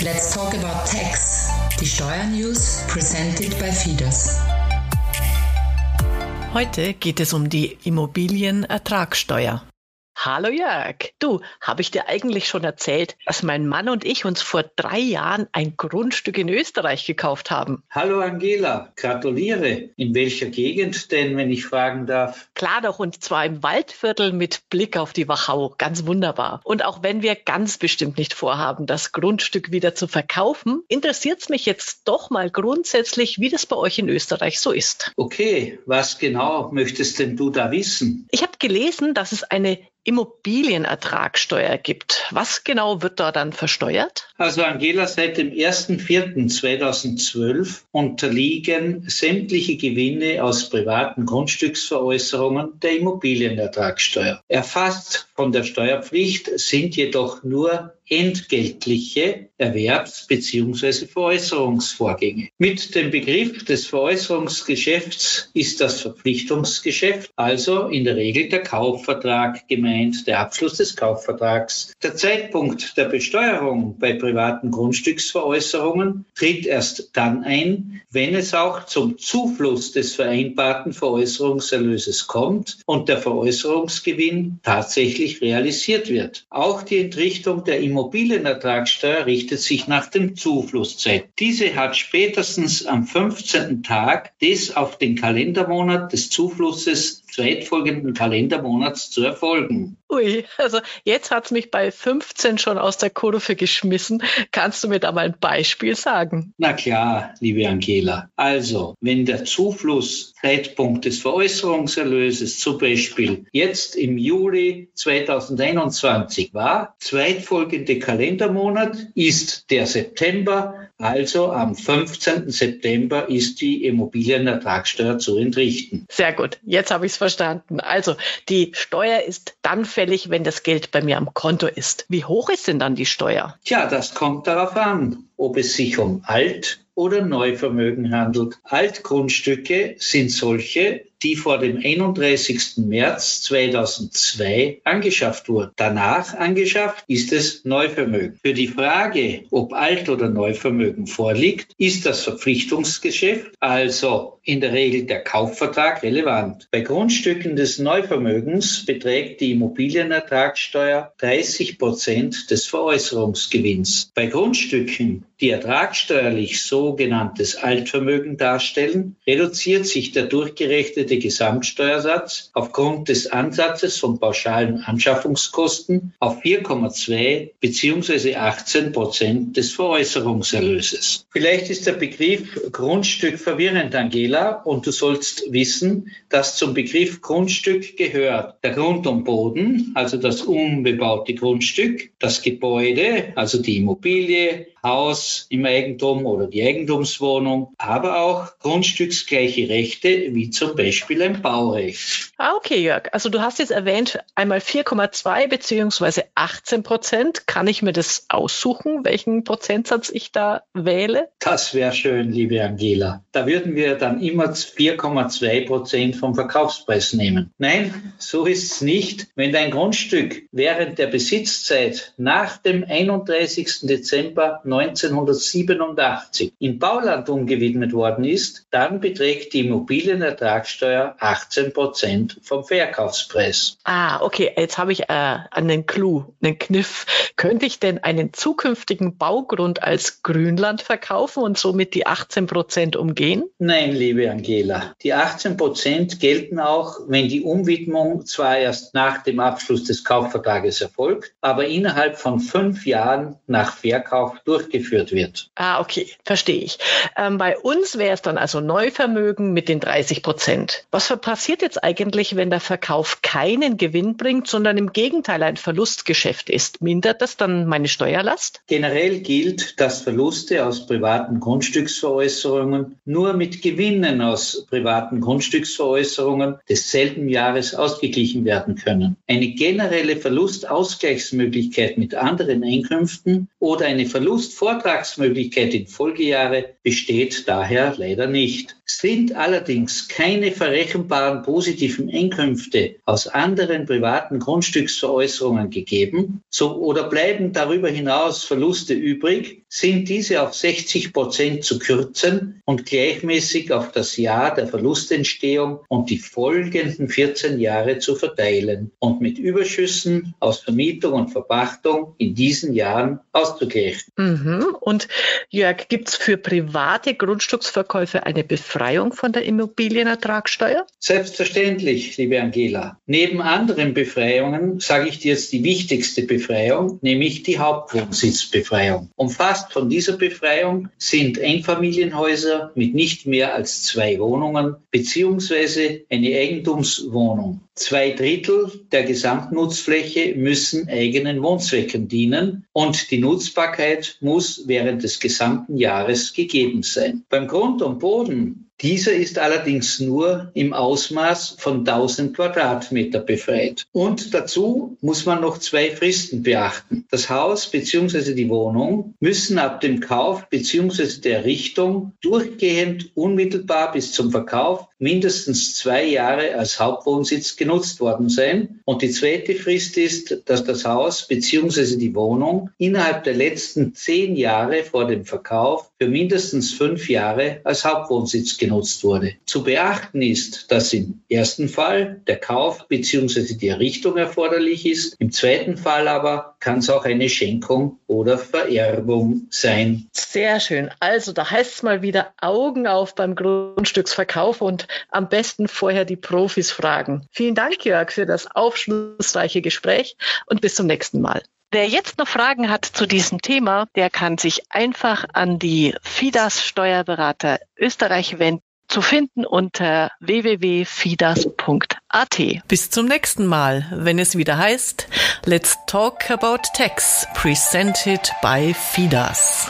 Let's talk about tax. Die Steuernews presented by Fidas. Heute geht es um die Immobilienertragssteuer. Hallo Jörg. Du, habe ich dir eigentlich schon erzählt, dass mein Mann und ich uns vor drei Jahren ein Grundstück in Österreich gekauft haben? Hallo Angela, gratuliere. In welcher Gegend denn, wenn ich fragen darf? Klar doch, und zwar im Waldviertel mit Blick auf die Wachau. Ganz wunderbar. Und auch wenn wir ganz bestimmt nicht vorhaben, das Grundstück wieder zu verkaufen, interessiert es mich jetzt doch mal grundsätzlich, wie das bei euch in Österreich so ist. Okay, was genau möchtest denn du da wissen? Ich habe gelesen, dass es eine Immobilienertragssteuer gibt. Was genau wird da dann versteuert? Also Angela, seit dem 1.4.2012 unterliegen sämtliche Gewinne aus privaten Grundstücksveräußerungen der Immobilienertragssteuer. Erfasst von der Steuerpflicht sind jedoch nur entgeltliche Erwerbs- bzw. Veräußerungsvorgänge. Mit dem Begriff des Veräußerungsgeschäfts ist das Verpflichtungsgeschäft, also in der Regel der Kaufvertrag gemeint, der Abschluss des Kaufvertrags. Der Zeitpunkt der Besteuerung bei privaten Grundstücksveräußerungen tritt erst dann ein, wenn es auch zum Zufluss des vereinbarten Veräußerungserlöses kommt und der Veräußerungsgewinn tatsächlich realisiert wird. Auch die Entrichtung der Immobilien Immobilienertragssteuer richtet sich nach dem Zuflusszeit. Diese hat spätestens am 15. Tag des auf den Kalendermonat des Zuflusses zweitfolgenden Kalendermonats zu erfolgen. Ui, also jetzt hat's mich bei 15 schon aus der Kurve geschmissen. Kannst du mir da mal ein Beispiel sagen? Na klar, liebe Angela. Also, wenn der Zuflusszeitpunkt des Veräußerungserlöses zum Beispiel jetzt im Juli 2021 war, zweitfolgende Kalendermonat ist der September, also am 15. September ist die Immobilienertragssteuer zu entrichten. Sehr gut, jetzt habe ich es verstanden. Also die Steuer ist dann fällig, wenn das Geld bei mir am Konto ist. Wie hoch ist denn dann die Steuer? Tja, das kommt darauf an, ob es sich um Alt- oder Neuvermögen handelt. Altgrundstücke sind solche, die vor dem 31. März 2002 angeschafft wurden. Danach angeschafft ist es Neuvermögen. Für die Frage, ob Alt- oder Neuvermögen vorliegt, ist das Verpflichtungsgeschäft, also in der Regel der Kaufvertrag, relevant. Bei Grundstücken des Neuvermögens beträgt die Immobilienertragssteuer 30 Prozent des Veräußerungsgewinns. Bei Grundstücken, die ertragssteuerlich sogenanntes Altvermögen darstellen, reduziert sich der durchgerechnete Gesamtsteuersatz aufgrund des Ansatzes von pauschalen Anschaffungskosten auf 4,2 bzw. 18 Prozent des Veräußerungserlöses. Vielleicht ist der Begriff Grundstück verwirrend, Angela, und du sollst wissen, dass zum Begriff Grundstück gehört der Grund und Boden, also das unbebaute Grundstück, das Gebäude, also die Immobilie, Haus im Eigentum oder die Eigentumswohnung, aber auch grundstücksgleiche Rechte, wie zum Beispiel ein Baurecht. Ah, okay, Jörg. Also du hast jetzt erwähnt, einmal 4,2 beziehungsweise 18 Prozent. Kann ich mir das aussuchen, welchen Prozentsatz ich da wähle? Das wäre schön, liebe Angela. Da würden wir dann immer 4,2 Prozent vom Verkaufspreis nehmen. Nein, so ist es nicht. Wenn dein Grundstück während der Besitzzeit nach dem 31. Dezember 1987 in Bauland umgewidmet worden ist, dann beträgt die Immobilienertragssteuer 18 Prozent vom Verkaufspreis. Ah, okay, jetzt habe ich äh, einen Clou, einen Kniff. Könnte ich denn einen zukünftigen Baugrund als Grünland verkaufen und somit die 18 Prozent umgehen? Nein, liebe Angela. Die 18 Prozent gelten auch, wenn die Umwidmung zwar erst nach dem Abschluss des Kaufvertrages erfolgt, aber innerhalb von fünf Jahren nach Verkauf durchgeführt wird. Ah, okay, verstehe ich. Ähm, bei uns wäre es dann also Neuvermögen mit den 30 Prozent. Was passiert jetzt eigentlich, wenn der Verkauf keinen Gewinn bringt, sondern im Gegenteil ein Verlustgeschäft ist? Mindert das dann meine Steuerlast? Generell gilt, dass Verluste aus privaten Grundstücksveräußerungen nur mit Gewinnen aus privaten Grundstücksveräußerungen desselben Jahres ausgeglichen werden können. Eine generelle Verlustausgleichsmöglichkeit mit anderen Einkünften oder eine Verlustvortragsmöglichkeit in Folgejahre besteht daher leider nicht. Sind allerdings keine verrechenbaren positiven Einkünfte aus anderen privaten Grundstücksveräußerungen gegeben, so oder bleiben darüber hinaus Verluste übrig, sind diese auf 60 Prozent zu kürzen und gleichmäßig auf das Jahr der Verlustentstehung und die folgenden 14 Jahre zu verteilen und mit Überschüssen aus Vermietung und Verpachtung in diesen Jahren auszugleichen. Mhm. Und Jörg, gibt es für private Grundstücksverkäufe eine Befreiung von der Immobilienertragssteuer? Selbstverständlich, liebe Angela. Neben anderen Befreiungen sage ich dir jetzt die wichtigste Befreiung, nämlich die Hauptwohnsitzbefreiung. Umfasst von dieser Befreiung sind Einfamilienhäuser mit nicht mehr als zwei Wohnungen beziehungsweise eine Eigentumswohnung. Zwei Drittel der Gesamtnutzfläche müssen eigenen Wohnzwecken dienen und die Nutzbarkeit muss während des gesamten Jahres gegeben sein. Beim Grund und Boden dieser ist allerdings nur im Ausmaß von 1000 Quadratmeter befreit. Und dazu muss man noch zwei Fristen beachten. Das Haus bzw. die Wohnung müssen ab dem Kauf bzw. der Errichtung durchgehend unmittelbar bis zum Verkauf mindestens zwei Jahre als Hauptwohnsitz genutzt worden sein. Und die zweite Frist ist, dass das Haus bzw. die Wohnung innerhalb der letzten zehn Jahre vor dem Verkauf für mindestens fünf Jahre als Hauptwohnsitz genutzt wurde. Zu beachten ist, dass im ersten Fall der Kauf bzw. die Errichtung erforderlich ist. Im zweiten Fall aber kann es auch eine Schenkung oder Vererbung sein. Sehr schön. Also da heißt es mal wieder Augen auf beim Grundstücksverkauf und am besten vorher die Profis fragen. Vielen Dank, Jörg, für das aufschlussreiche Gespräch und bis zum nächsten Mal. Wer jetzt noch Fragen hat zu diesem Thema, der kann sich einfach an die FIDAS Steuerberater Österreich wenden zu finden unter www.fidas.at. Bis zum nächsten Mal, wenn es wieder heißt Let's Talk About Tax, presented by FIDAS.